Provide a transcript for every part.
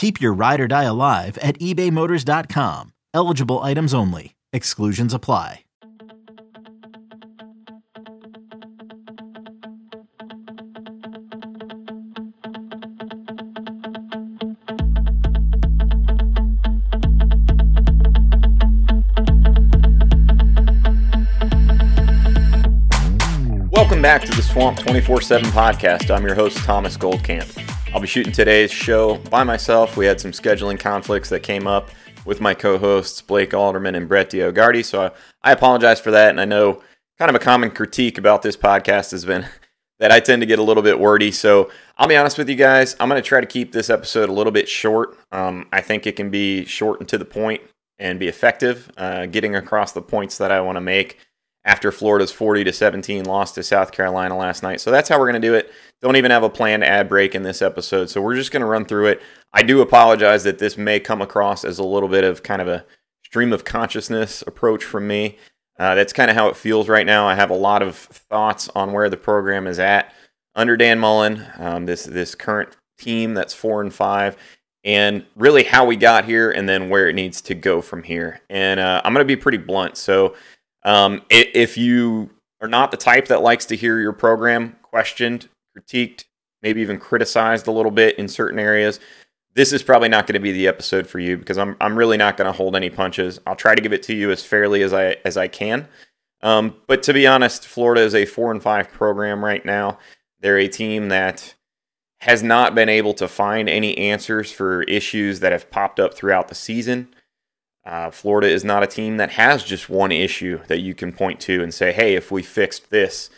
Keep your ride or die alive at ebaymotors.com. Eligible items only. Exclusions apply. Welcome back to the Swamp 24 7 podcast. I'm your host, Thomas Goldkamp. I'll be shooting today's show by myself. We had some scheduling conflicts that came up with my co hosts, Blake Alderman and Brett Diogardi. So I, apologize for that. And I know kind of a common critique about this podcast has been that I tend to get a little bit wordy. So I'll be honest with you guys. I'm going to try to keep this episode a little bit short. Um, I think it can be short and to the point and be effective, uh, getting across the points that I want to make after Florida's 40 to 17 loss to South Carolina last night. So that's how we're going to do it. Don't even have a planned ad break in this episode. So we're just going to run through it. I do apologize that this may come across as a little bit of kind of a stream of consciousness approach from me. Uh, that's kind of how it feels right now. I have a lot of thoughts on where the program is at under Dan Mullen, um, this this current team that's four and five, and really how we got here, and then where it needs to go from here. And uh, I'm going to be pretty blunt. So um, if you are not the type that likes to hear your program questioned, critiqued, maybe even criticized a little bit in certain areas, this is probably not going to be the episode for you because I'm I'm really not going to hold any punches. I'll try to give it to you as fairly as I as I can. Um, but to be honest, Florida is a four and five program right now. They're a team that has not been able to find any answers for issues that have popped up throughout the season. Uh, Florida is not a team that has just one issue that you can point to and say, hey, if we fixed this,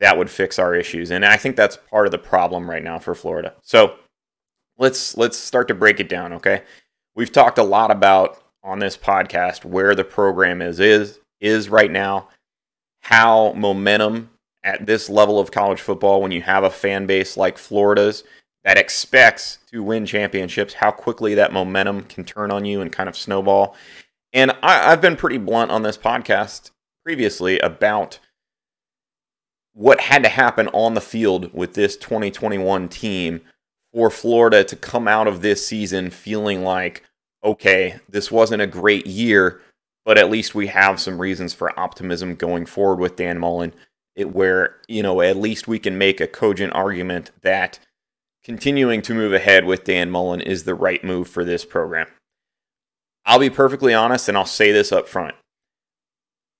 that would fix our issues. And I think that's part of the problem right now for Florida. So let's let's start to break it down, okay? We've talked a lot about on this podcast where the program is is is right now, how momentum at this level of college football when you have a fan base like Florida's that expects to win championships, how quickly that momentum can turn on you and kind of snowball. And I, have been pretty blunt on this podcast previously about what had to happen on the field with this 2021 team for Florida to come out of this season feeling like, okay, this wasn't a great year, but at least we have some reasons for optimism going forward with Dan Mullen. It, where, you know, at least we can make a cogent argument that continuing to move ahead with Dan Mullen is the right move for this program. I'll be perfectly honest and I'll say this up front.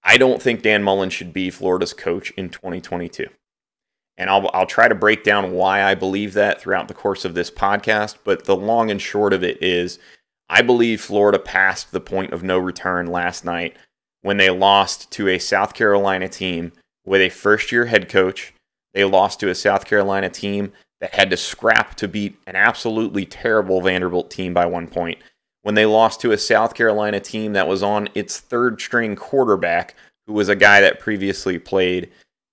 I don't think Dan Mullen should be Florida's coach in 2022. And I'll, I'll try to break down why I believe that throughout the course of this podcast. But the long and short of it is I believe Florida passed the point of no return last night when they lost to a South Carolina team with a first year head coach. They lost to a South Carolina team that had to scrap to beat an absolutely terrible Vanderbilt team by one point when they lost to a South Carolina team that was on its third string quarterback, who was a guy that previously played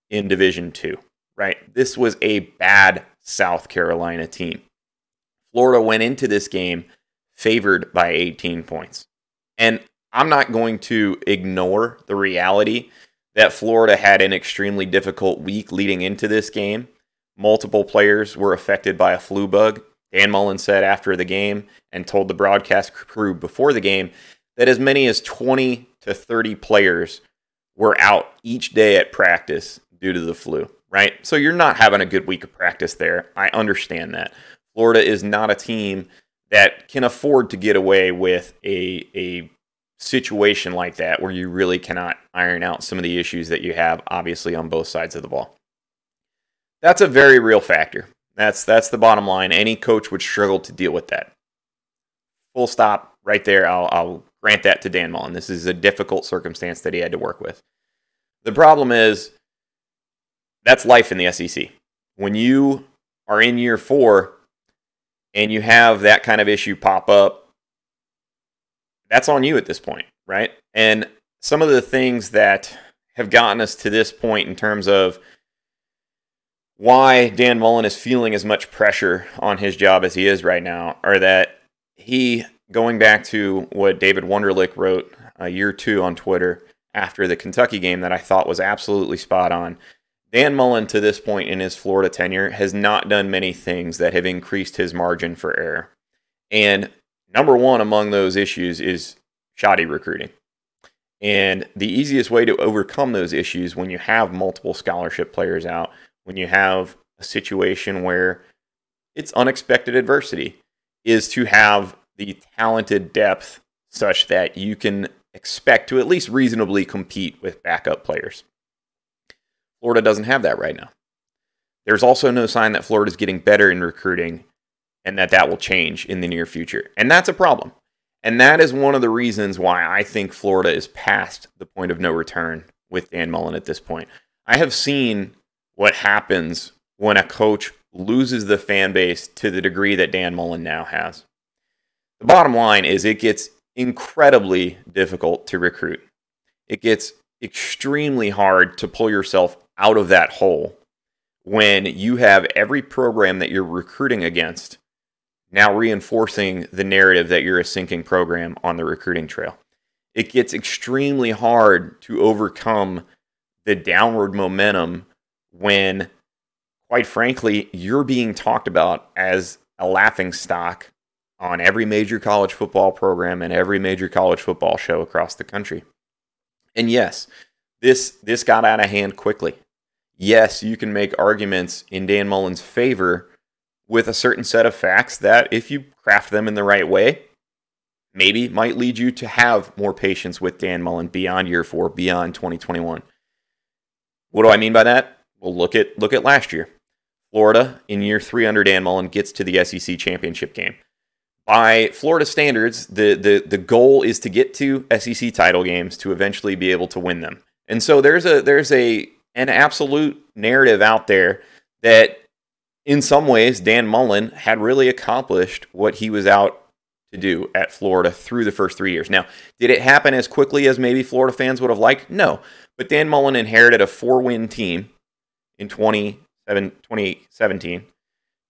in Division Two. Right? This was a bad South Carolina team. Florida went into this game favored by 18 points. And I'm not going to ignore the reality that Florida had an extremely difficult week leading into this game multiple players were affected by a flu bug. Dan Mullen said after the game and told the broadcast crew before the game that as many as 20 to 30 players were out each day at practice due to the flu, right? So you're not having a good week of practice there. I understand that. Florida is not a team that can afford to get away with a, a situation like that where you really cannot iron out some of the issues that you have, obviously, on both sides of the ball. That's a very real factor. That's that's the bottom line. Any coach would struggle to deal with that. Full stop right there. I'll, I'll grant that to Dan Mullen. This is a difficult circumstance that he had to work with. The problem is that's life in the SEC. When you are in year four and you have that kind of issue pop up, that's on you at this point, right? And some of the things that have gotten us to this point in terms of why Dan Mullen is feeling as much pressure on his job as he is right now are that he, going back to what David Wunderlich wrote a year two on Twitter after the Kentucky game that I thought was absolutely spot on. Dan Mullen, to this point in his Florida tenure, has not done many things that have increased his margin for error. And number one among those issues is shoddy recruiting. And the easiest way to overcome those issues when you have multiple scholarship players out when you have a situation where it's unexpected adversity is to have the talented depth such that you can expect to at least reasonably compete with backup players. Florida doesn't have that right now. There's also no sign that Florida is getting better in recruiting and that that will change in the near future. And that's a problem. And that is one of the reasons why I think Florida is past the point of no return with Dan Mullen at this point. I have seen what happens when a coach loses the fan base to the degree that Dan Mullen now has. The bottom line is it gets incredibly difficult to recruit. It gets extremely hard to pull yourself out of that hole when you have every program that you're recruiting against now reinforcing the narrative that you're a sinking program on the recruiting trail. It gets extremely hard to overcome the downward momentum when, quite frankly, you're being talked about as a laughing stock on every major college football program and every major college football show across the country. And yes, this this got out of hand quickly. Yes, you can make arguments in Dan Mullen's favor with a certain set of facts that if you craft them in the right way, maybe might lead you to have more patience with Dan Mullen beyond year 4, beyond 2021. What do I mean by that? Well, look at look at last year. Florida in year three under Dan Mullen gets to the SEC championship game. By Florida standards, the, the, the goal is to get to SEC title games to eventually be able to win them. And so there's a there's a an absolute narrative out there that in some ways Dan Mullen had really accomplished what he was out to do at Florida through the first three years. Now, did it happen as quickly as maybe Florida fans would have liked? No. But Dan Mullen inherited a four win team in 2017.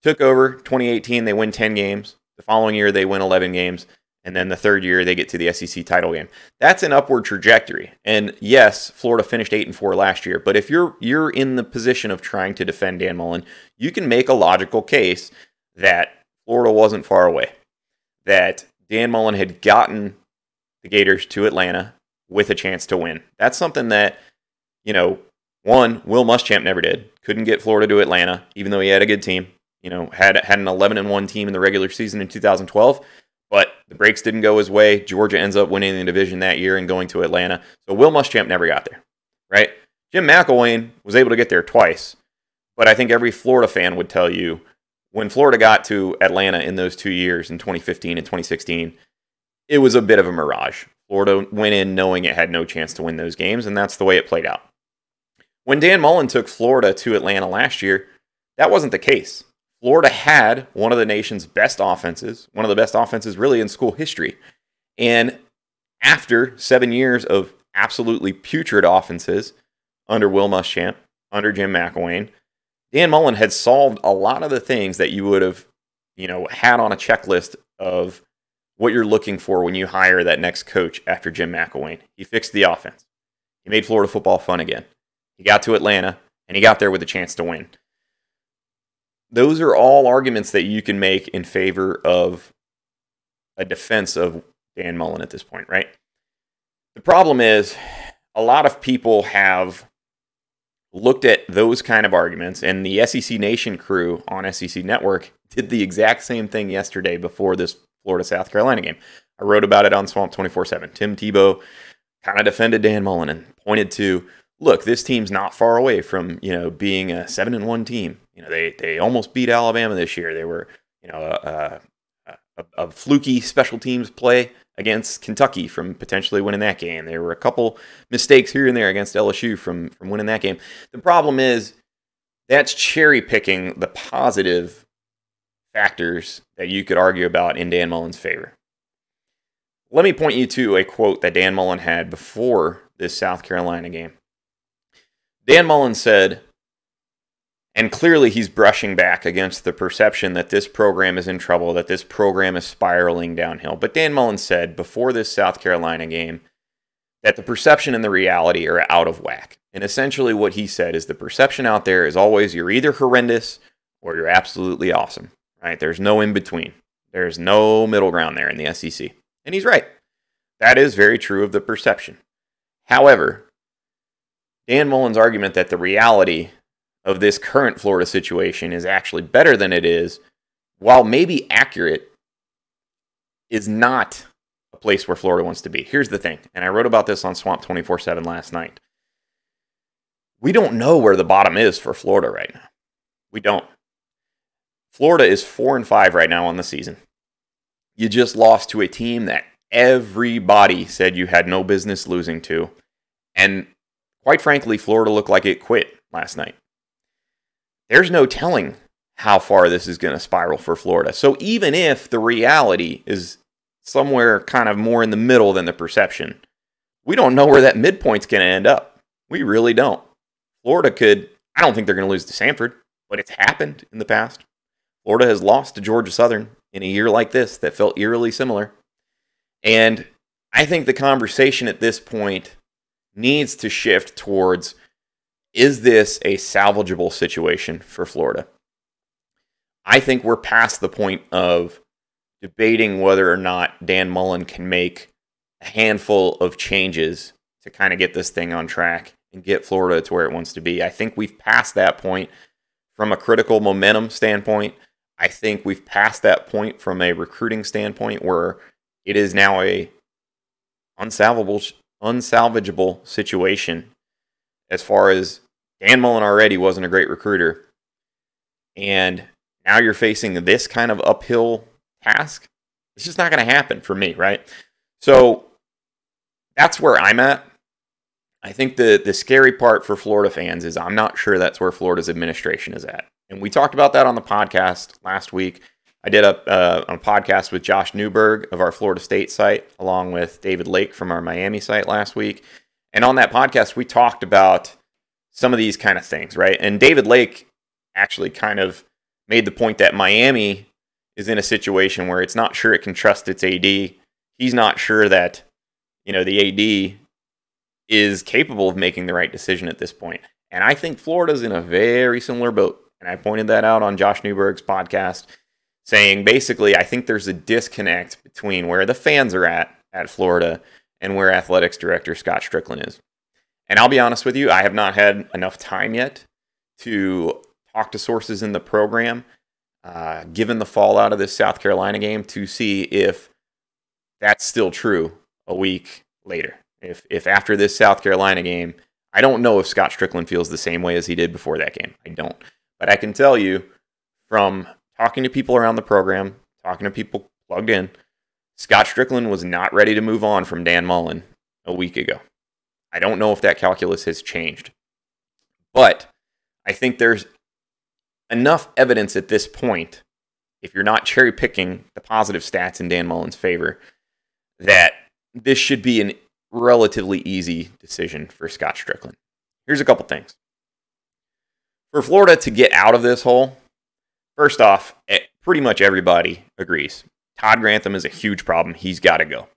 Took over 2018, they win 10 games. The following year, they win 11 games. And then the third year, they get to the SEC title game. That's an upward trajectory. And yes, Florida finished 8 and 4 last year. But if you're you're in the position of trying to defend Dan Mullen, you can make a logical case that Florida wasn't far away. That Dan Mullen had gotten the Gators to Atlanta with a chance to win. That's something that, you know, one, Will Muschamp never did. Couldn't get Florida to Atlanta, even though he had a good team. You know, had had an 11 and 1 team in the regular season in 2012, but the breaks didn't go his way. Georgia ends up winning the division that year and going to Atlanta. So Will Muschamp never got there, right? Jim McElwain was able to get there twice, but I think every Florida fan would tell you when Florida got to Atlanta in those two years in 2015 and 2016, it was a bit of a mirage. Florida went in knowing it had no chance to win those games, and that's the way it played out. When Dan Mullen took Florida to Atlanta last year, that wasn't the case. Florida had one of the nation's best offenses, one of the best offenses really in school history. And after seven years of absolutely putrid offenses under Will Muschamp, under Jim McElwain, Dan Mullen had solved a lot of the things that you would have, you know, had on a checklist of what you're looking for when you hire that next coach after Jim McElwain. He fixed the offense. He made Florida football fun again. He got to Atlanta, and he got there with a chance to win. Those are all arguments that you can make in favor of a defense of Dan Mullen at this point, right? The problem is a lot of people have looked at those kind of arguments, and the SEC Nation crew on SEC Network did the exact same thing yesterday before this Florida South Carolina game. I wrote about it on Swamp 24 7. Tim Tebow kind of defended Dan Mullen and pointed to, look, this team's not far away from, you know, being a 7 and 1 team. You know, they, they almost beat Alabama this year. They were, you know, a, a, a fluky special teams play against Kentucky from potentially winning that game. There were a couple mistakes here and there against LSU from, from winning that game. The problem is that's cherry picking the positive factors that you could argue about in Dan Mullen's favor. Let me point you to a quote that Dan Mullen had before this South Carolina game. Dan Mullen said, and clearly he's brushing back against the perception that this program is in trouble, that this program is spiraling downhill. But Dan Mullen said before this South Carolina game that the perception and the reality are out of whack. And essentially what he said is the perception out there is always you're either horrendous or you're absolutely awesome, right? There's no in between. There's no middle ground there in the SEC. And he's right. That is very true of the perception. However, Dan Mullen's argument that the reality of this current Florida situation is actually better than it is, while maybe accurate, is not a place where Florida wants to be. Here's the thing, and I wrote about this on Swamp 24 7 last night. We don't know where the bottom is for Florida right now. We don't. Florida is 4 and 5 right now on the season you just lost to a team that everybody said you had no business losing to. And quite frankly, Florida looked like it quit last night. There's no telling how far this is going to spiral for Florida. So even if the reality is somewhere kind of more in the middle than the perception, we don't know where that midpoint's going to end up. We really don't. Florida could, I don't think they're going to lose to Samford, but it's happened in the past. Florida has lost to Georgia Southern in a year like this that felt eerily similar. And I think the conversation at this point needs to shift towards is this a salvageable situation for Florida? I think we're past the point of debating whether or not Dan Mullen can make a handful of changes to kind of get this thing on track and get Florida to where it wants to be. I think we've passed that point from a critical momentum standpoint. I think we've passed that point from a recruiting standpoint where it is now a unsalvageable unsalvageable situation as far as Dan Mullen already wasn't a great recruiter. And now you're facing this kind of uphill task. It's just not going to happen for me, right? So that's where I'm at. I think the the scary part for Florida fans is I'm not sure that's where Florida's administration is at. And we talked about that on the podcast last week. I did a, uh, a podcast with Josh Newberg of our Florida State site, along with David Lake from our Miami site last week. And on that podcast, we talked about some of these kind of things, right? And David Lake actually kind of made the point that Miami is in a situation where it's not sure it can trust its AD. He's not sure that, you know, the AD is capable of making the right decision at this point. And I think Florida's in a very similar boat. And I pointed that out on Josh Newberg's podcast, saying basically, I think there's a disconnect between where the fans are at at Florida and where athletics director Scott Stricklin is. And I'll be honest with you, I have not had enough time yet to talk to sources in the program, uh, given the fallout of this South Carolina game, to see if that's still true a week later. If if after this South Carolina game, I don't know if Scott Stricklin feels the same way as he did before that game. I don't. But I can tell you from talking to people around the program, talking to people plugged in, Scott Stricklin was not ready to move on from Dan Mullen a week ago. I don't know if that calculus has changed. But I think there's enough evidence at this point, if you're not cherry picking the positive stats in Dan Mullen's favor, that this should be an relatively easy decision for Scott Stricklin. Here's a couple things. For Florida to get out of this hole, first off, eh, pretty much everybody agrees. Todd Grantham is a huge problem. He's got to go.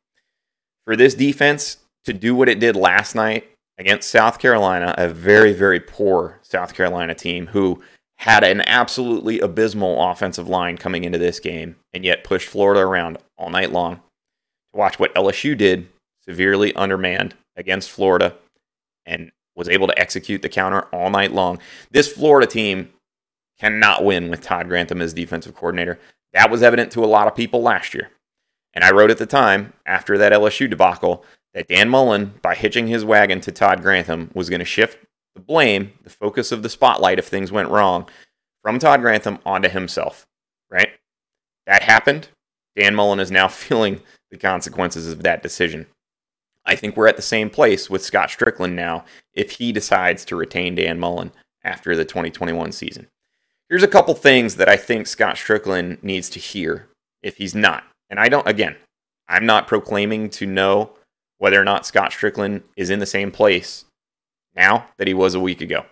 For this defense to do what it did last night against South Carolina, a very, very poor South Carolina team who had an absolutely abysmal offensive line coming into this game and yet pushed Florida around all night long. To watch what LSU did, severely undermanned against Florida and was able to execute the counter all night long. This Florida team cannot win with Todd Grantham as defensive coordinator. That was evident to a lot of people last year. And I wrote at the time, after that LSU debacle, that Dan Mullen, by hitching his wagon to Todd Grantham, was going to shift the blame, the focus of the spotlight if things went wrong, from Todd Grantham onto himself, right? That happened. Dan Mullen is now feeling the consequences of that decision. I think we're at the same place with Scott Stricklin now if he decides to retain Dan Mullen after the 2021 season. Here's a couple things that I think Scott Stricklin needs to hear if he's not. And I don't, again, I'm not proclaiming to know whether or not Scott Stricklin is in the same place now that he was a week ago.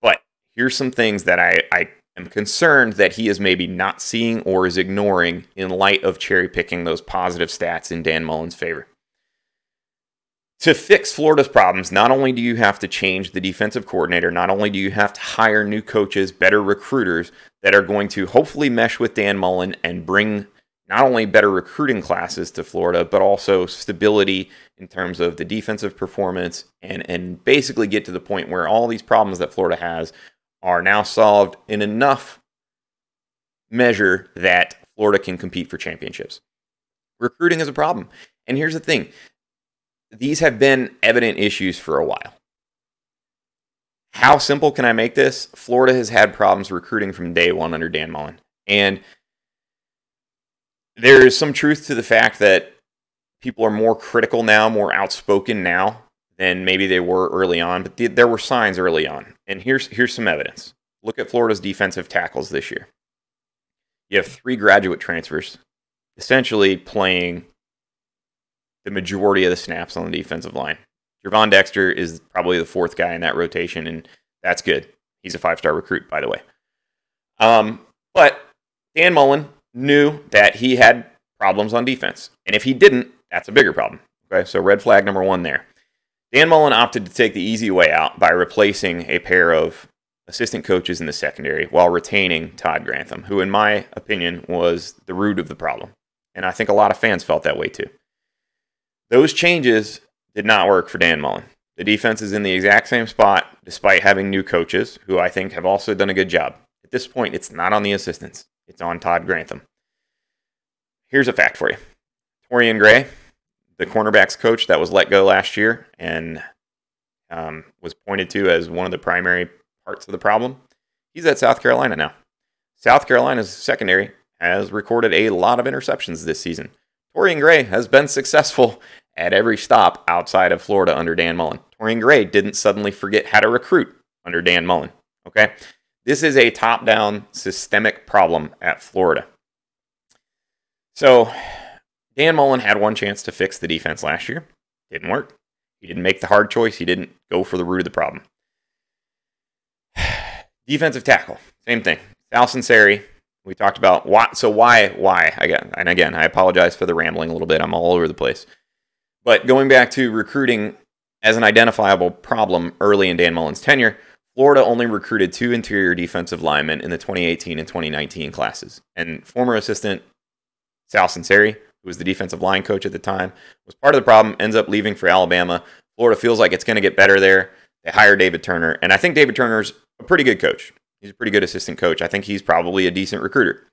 But here's some things that I, I am concerned that he is maybe not seeing or is ignoring in light of cherry picking those positive stats in Dan Mullen's favor. To fix Florida's problems, not only do you have to change the defensive coordinator, not only do you have to hire new coaches, better recruiters that are going to hopefully mesh with Dan Mullen and bring not only better recruiting classes to Florida, but also stability in terms of the defensive performance and, and basically get to the point where all these problems that Florida has are now solved in enough measure that Florida can compete for championships. Recruiting is a problem. And here's the thing these have been evident issues for a while. How simple can I make this? Florida has had problems recruiting from day one under Dan Mullen. And there is some truth to the fact that people are more critical now, more outspoken now than maybe they were early on. But th- there were signs early on, and here's here's some evidence. Look at Florida's defensive tackles this year. You have three graduate transfers, essentially playing the majority of the snaps on the defensive line. Gervon Dexter is probably the fourth guy in that rotation, and that's good. He's a five star recruit, by the way. Um, but Dan Mullen knew that he had problems on defense. And if he didn't, that's a bigger problem. Okay, so red flag number one there. Dan Mullen opted to take the easy way out by replacing a pair of assistant coaches in the secondary while retaining Todd Grantham, who, in my opinion, was the root of the problem. And I think a lot of fans felt that way too. Those changes did not work for Dan Mullen. The defense is in the exact same spot despite having new coaches who I think have also done a good job. At this point, it's not on the assistants, it's on Todd Grantham. Here's a fact for you Torrian Gray, the cornerbacks coach that was let go last year and um, was pointed to as one of the primary parts of the problem, he's at South Carolina now. South Carolina's secondary has recorded a lot of interceptions this season. Torrian Gray has been successful at every stop outside of Florida under Dan Mullen. Torrian Gray didn't suddenly forget how to recruit under Dan Mullen. Okay? This is a top down systemic problem at Florida. So, Dan Mullen had one chance to fix the defense last year. Didn't work. He didn't make the hard choice. He didn't go for the root of the problem. Defensive tackle, same thing. Sal Sunseri, we talked about why. So why, why again? And again, I apologize for the rambling a little bit. I'm all over the place. But going back to recruiting as an identifiable problem early in Dan Mullen's tenure, Florida only recruited two interior defensive linemen in the 2018 and 2019 classes. And former assistant Sal Sunseri, who was the defensive line coach at the time, was part of the problem, ends up leaving for Alabama. Florida feels like it's going to get better there. They hire David Turner, and I think David Turner's a pretty good coach. He's a pretty good assistant coach. I think he's probably a decent recruiter.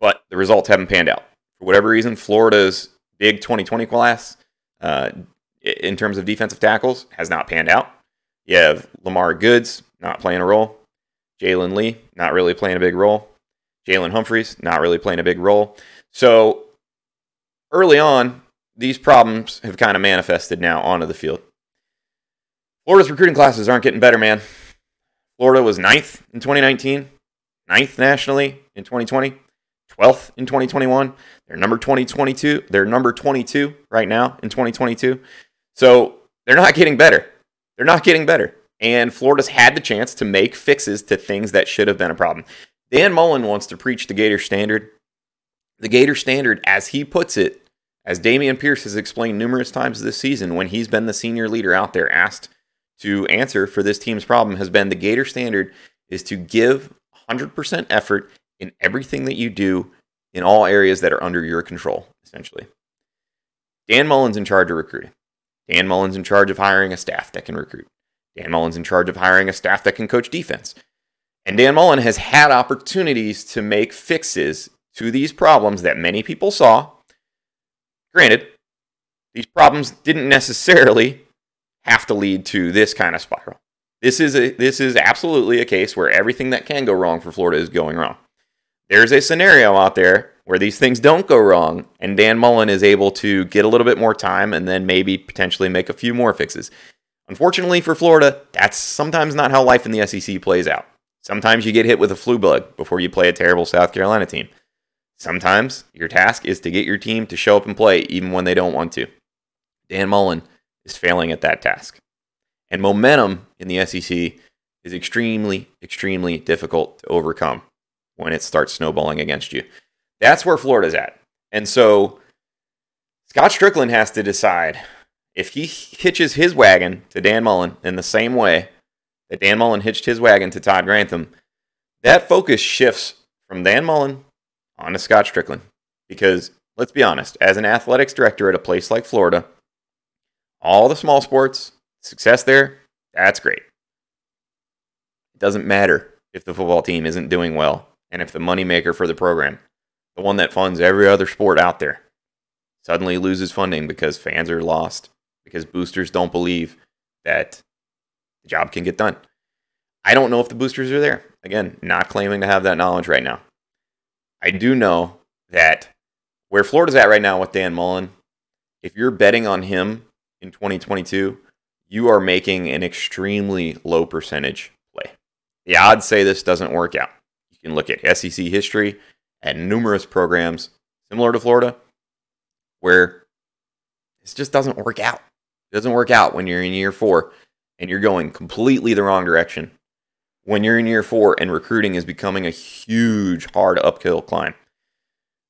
But the results haven't panned out. For whatever reason, Florida's big 2020 class, uh, in terms of defensive tackles, has not panned out. You have Lamar Goods not playing a role. Jalen Lee not really playing a big role. Jalen Humphreys not really playing a big role. So early on, these problems have kind of manifested now onto the field. Florida's recruiting classes aren't getting better, man. Florida was ninth in 2019, ninth nationally in 2020, 12th in 2021. They're number 2022. They're number 22 right now in 2022. So they're not getting better. They're not getting better. And Florida's had the chance to make fixes to things that should have been a problem. Dan Mullen wants to preach the Gator standard. The Gator standard, as he puts it, as Dameon Pierce has explained numerous times this season when he's been the senior leader out there asked to answer for this team's problem, has been the Gator standard is to give 100% effort in everything that you do in all areas that are under your control, essentially. Dan Mullen's in charge of recruiting. Dan Mullen's in charge of hiring a staff that can recruit. Dan Mullen's in charge of hiring a staff that can coach defense. And Dan Mullen has had opportunities to make fixes to these problems that many people saw. Granted, these problems didn't necessarily have to lead to this kind of spiral. This is a this is absolutely a case where everything that can go wrong for Florida is going wrong. There's a scenario out there where these things don't go wrong and Dan Mullen is able to get a little bit more time and then maybe potentially make a few more fixes. Unfortunately for Florida, that's sometimes not how life in the SEC plays out. Sometimes you get hit with a flu bug before you play a terrible South Carolina team. Sometimes your task is to get your team to show up and play even when they don't want to. Dan Mullen is failing at that task. And momentum in the SEC is extremely, extremely difficult to overcome when it starts snowballing against you. That's where Florida's at. And so Scott Stricklin has to decide if he hitches his wagon to Dan Mullen in the same way that Dan Mullen hitched his wagon to Todd Grantham, that focus shifts from Dan Mullen onto Scott Stricklin. Because let's be honest, as an athletics director at a place like Florida, all the small sports, success there, that's great. It doesn't matter if the football team isn't doing well and if the moneymaker for the program, the one that funds every other sport out there, suddenly loses funding because fans are lost, because boosters don't believe that the job can get done. I don't know if the boosters are there. Again, not claiming to have that knowledge right now. I do know that where Florida's at right now with Dan Mullen, if you're betting on him in 2022, you are making an extremely low percentage play. The odds say this doesn't work out. You can look at SEC history and numerous programs similar to Florida where this just doesn't work out. It doesn't work out when you're in year four and you're going completely the wrong direction. When you're in year four and recruiting is becoming a huge, hard uphill climb.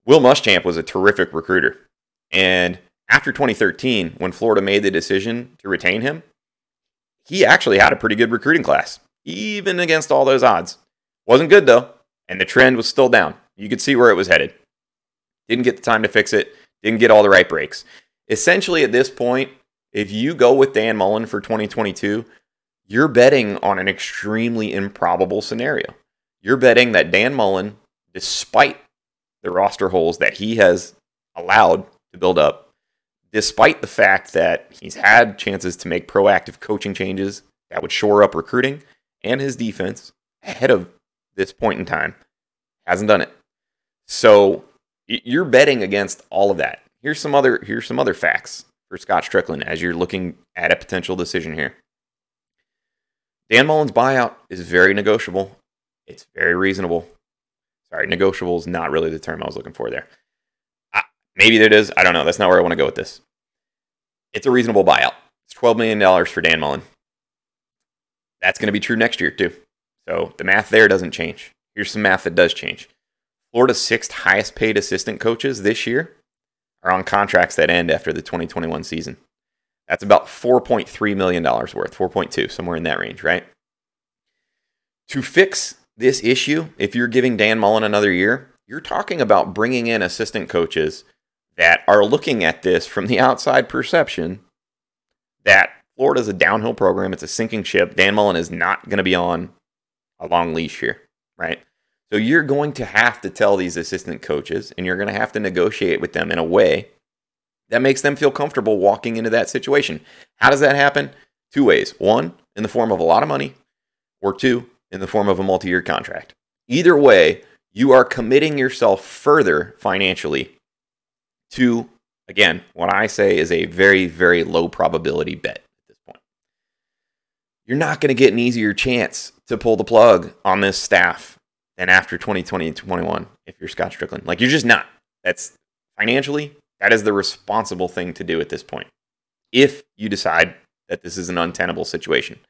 Will Muschamp was a terrific recruiter. And after 2013, when Florida made the decision to retain him, he actually had a pretty good recruiting class, even against all those odds. Wasn't good though, and the trend was still down. You could see where it was headed. Didn't get the time to fix it, didn't get all the right breaks. Essentially, at this point, if you go with Dan Mullen for 2022, you're betting on an extremely improbable scenario. You're betting that Dan Mullen, despite the roster holes that he has allowed to build up, despite the fact that he's had chances to make proactive coaching changes that would shore up recruiting and his defense ahead of this point in time, hasn't done it. So you're betting against all of that. Here's some other here's some other facts for Scott Stricklin as you're looking at a potential decision here. Dan Mullen's buyout is very negotiable. It's very reasonable. Sorry, negotiable is not really the term I was looking for there. Maybe it is. I don't know. That's not where I want to go with this. It's a reasonable buyout. It's $12 million for Dan Mullen. That's going to be true next year, too. So the math there doesn't change. Here's some math that does change. Florida's sixth highest paid assistant coaches this year are on contracts that end after the 2021 season. That's about $4.3 million worth, 4.2, somewhere in that range, right? To fix this issue, if you're giving Dan Mullen another year, you're talking about bringing in assistant coaches that are looking at this from the outside perception that Florida's a downhill program, it's a sinking ship. Dan Mullen is not going to be on a long leash here, right? So you're going to have to tell these assistant coaches and you're going to have to negotiate with them in a way that makes them feel comfortable walking into that situation. How does that happen? Two ways. One, in the form of a lot of money, or two, in the form of a multi year contract. Either way, you are committing yourself further financially to, again, what I say is a very, very low probability bet at this point. You're not going to get an easier chance to pull the plug on this staff than after 2020 and 21 if you're Scott Stricklin. Like, you're just not. That's financially, that is the responsible thing to do at this point. If you decide that this is an untenable situation,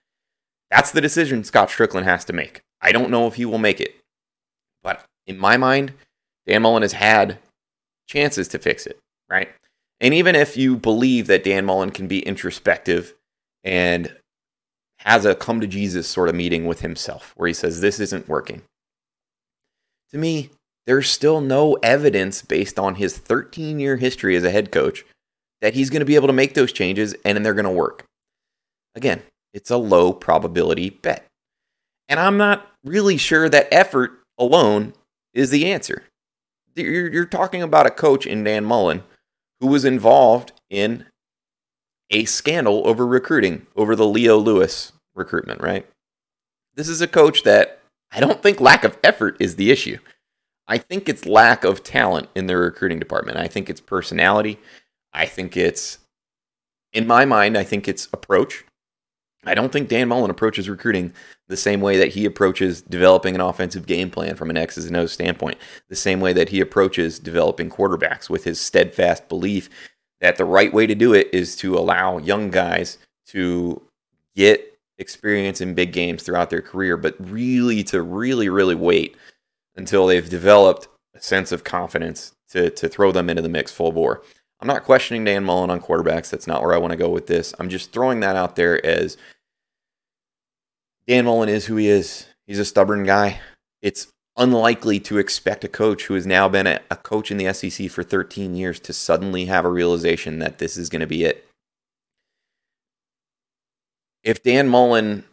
that's the decision Scott Stricklin has to make. I don't know if he will make it, but in my mind, Dan Mullen has had chances to fix it, right? And even if you believe that Dan Mullen can be introspective and has a come to Jesus sort of meeting with himself where he says, This isn't working. To me, there's still no evidence based on his 13 year history as a head coach that he's going to be able to make those changes and they're going to work. Again, it's a low probability bet. And I'm not really sure that effort alone is the answer you're, you're talking about a coach in Dan Mullen who was involved in a scandal over recruiting, over the Leo Lewis recruitment, right? This is a coach that I don't think lack of effort is the issue. I think it's lack of talent in their recruiting department. I think it's personality. I think it's, in my mind, I think it's approach. I don't think Dan Mullen approaches recruiting the same way that he approaches developing an offensive game plan from an X's and O's standpoint, the same way that he approaches developing quarterbacks with his steadfast belief that the right way to do it is to allow young guys to get experience in big games throughout their career, but really to really, really wait until they've developed a sense of confidence to, to throw them into the mix full bore. I'm not questioning Dan Mullen on quarterbacks. That's not where I want to go with this. I'm just throwing that out there as Dan Mullen is who he is. He's a stubborn guy. It's unlikely to expect a coach who has now been a, a coach in the SEC for 13 years to suddenly have a realization that this is going to be it. If Dan Mullen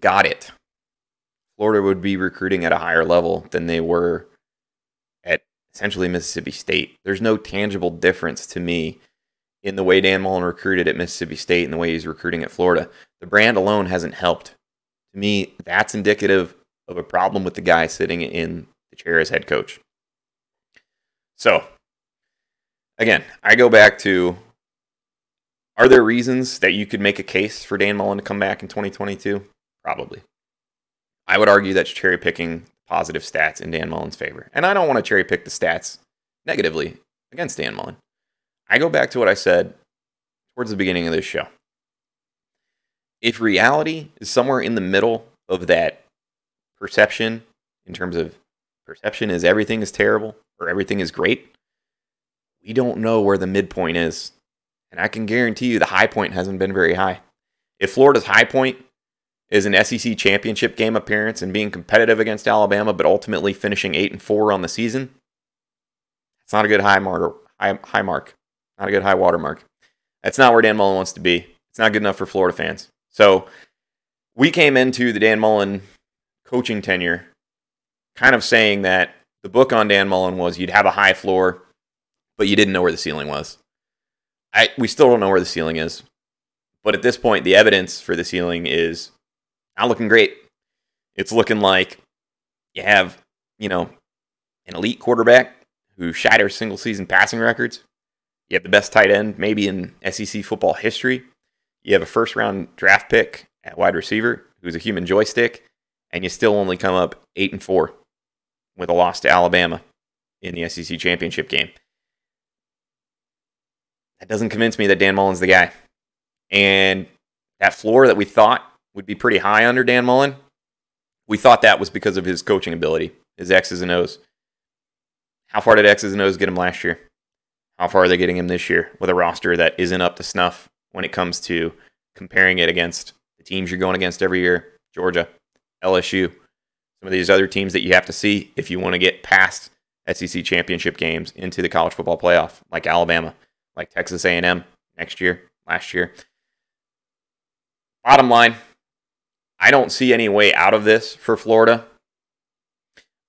got it, Florida would be recruiting at a higher level than they were essentially Mississippi State. There's no tangible difference to me in the way Dan Mullen recruited at Mississippi State and the way he's recruiting at Florida. The brand alone hasn't helped. To me, that's indicative of a problem with the guy sitting in the chair as head coach. So, again, I go back to are there reasons that you could make a case for Dan Mullen to come back in 2022? Probably. I would argue that's cherry picking positive stats in Dan Mullen's favor. And I don't want to cherry pick the stats negatively against Dan Mullen. I go back to what I said towards the beginning of this show. If reality is somewhere in the middle of that perception, in terms of perception is everything is terrible or everything is great, we don't know where the midpoint is. And I can guarantee you the high point hasn't been very high. If Florida's high point is an SEC championship game appearance and being competitive against Alabama, but ultimately finishing eight and four on the season, it's not a good high mark. High, high mark. Not a good high water mark. That's not where Dan Mullen wants to be. It's not good enough for Florida fans. So we came into the Dan Mullen coaching tenure kind of saying that the book on Dan Mullen was you'd have a high floor, but you didn't know where the ceiling was. I, we still don't know where the ceiling is. But at this point, the evidence for the ceiling is not looking great. It's looking like you have, you know, an elite quarterback who shatters single season passing records. You have the best tight end, maybe in SEC football history. You have a first round draft pick at wide receiver who's a human joystick, and you still only come up eight and four with a loss to Alabama in the SEC championship game. That doesn't convince me that Dan Mullen's the guy. And that floor that we thought would be pretty high under Dan Mullen, we thought that was because of his coaching ability, his X's and O's. How far did X's and O's get him last year? How far are they getting him this year with a roster that isn't up to snuff when it comes to comparing it against the teams you're going against every year? Georgia, LSU, some of these other teams that you have to see if you want to get past SEC championship games into the college football playoff, like Alabama, like Texas A&M next year, last year. Bottom line, I don't see any way out of this for Florida.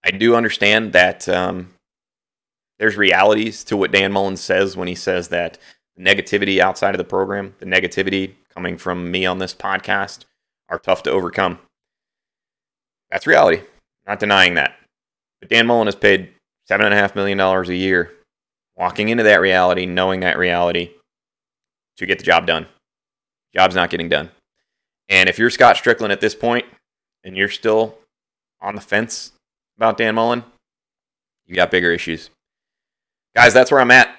I do understand that um, there's realities to what Dan Mullen says when he says that the negativity outside of the program, the negativity coming from me on this podcast, are tough to overcome. That's reality. Not denying that. But Dan Mullen has paid $7.5 million a year walking into that reality, knowing that reality to get the job done. Job's not getting done. And if you're Scott Stricklin at this point and you're still on the fence about Dan Mullen, you got bigger issues. Guys, that's where I'm at.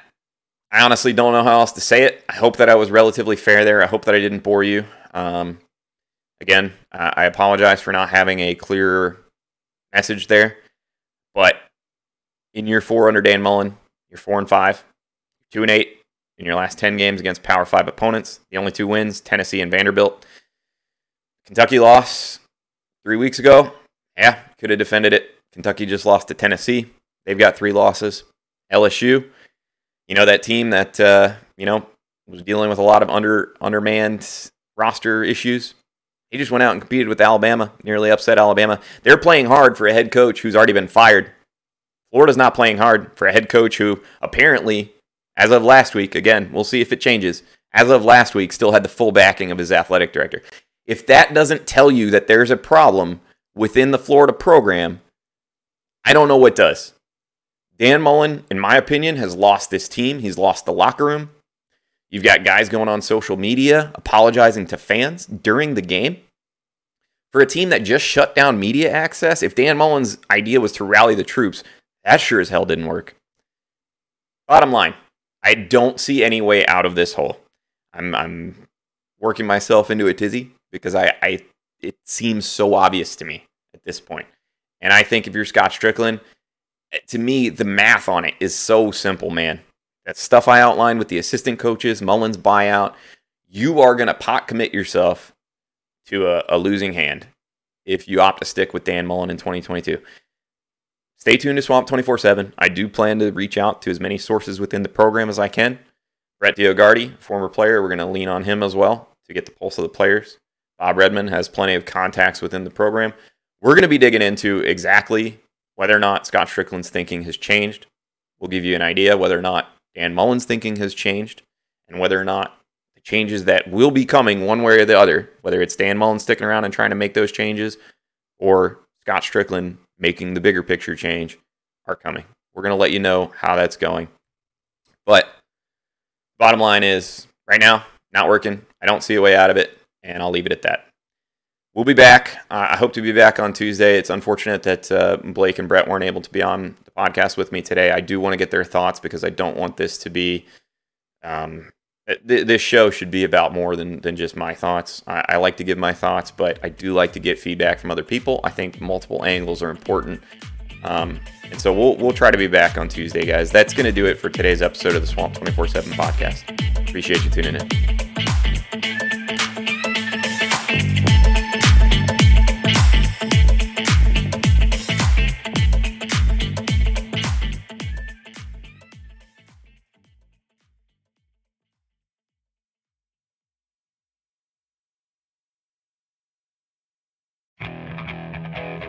I honestly don't know how else to say it. I hope that I was relatively fair there. I hope that I didn't bore you. Um, Again, I apologize for not having a clearer message there. But in year four under Dan Mullen, you're four and five, two and eight in your last 10 games against Power Five opponents. The only two wins, Tennessee and Vanderbilt. Kentucky lost three weeks ago. Yeah, could have defended it. Kentucky just lost to Tennessee. They've got three losses. LSU, you know, that team that, uh, you know, was dealing with a lot of under undermanned roster issues. He just went out and competed with Alabama, nearly upset Alabama. They're playing hard for a head coach who's already been fired Florida's not playing hard for a head coach who apparently, as of last week, again, we'll see if it changes, as of last week, still had the full backing of his athletic director. If that doesn't tell you that there's a problem within the Florida program, I don't know what does. Dan Mullen, in my opinion, has lost this team. He's lost the locker room. You've got guys going on social media apologizing to fans during the game. For a team that just shut down media access, if Dan Mullen's idea was to rally the troops, that sure as hell didn't work. Bottom line, I don't see any way out of this hole. I'm, I'm working myself into a tizzy because I, I it seems so obvious to me at this point. And I think if you're Scott Stricklin, eh, to me, the math on it is so simple, man. That stuff I outlined with the assistant coaches, Mullen's buyout, you are going to pot commit yourself to a, a, losing hand if you opt to stick with Dan Mullen in 2022. Stay tuned to Swamp 24 7. I do plan to reach out to as many sources within the program as I can. Brett Diogardi, former player, we're going to lean on him as well to get the pulse of the players. Bob Redman has plenty of contacts within the program. We're going to be digging into exactly whether or not Scott Stricklin's thinking has changed. We'll give you an idea whether or not Dan Mullen's thinking has changed and whether or not the changes that will be coming one way or the other, whether it's Dan Mullen sticking around and trying to make those changes or Scott Stricklin making the bigger picture change, are coming. We're going to let you know how that's going. But bottom line is right now, not working. I don't see a way out of it, and I'll leave it at that. We'll be back. Uh, I hope to be back on Tuesday. It's unfortunate that uh, Blake and Brett weren't able to be on the podcast with me today. I do want to get their thoughts because I don't want this to be. Um, th- this show should be about more than, than just my thoughts. I-, I like to give my thoughts, but I do like to get feedback from other people. I think multiple angles are important. Um, and so we'll, we'll try to be back on Tuesday, guys. That's going to do it for today's episode of the Swamp 24 7 podcast. Appreciate you tuning in.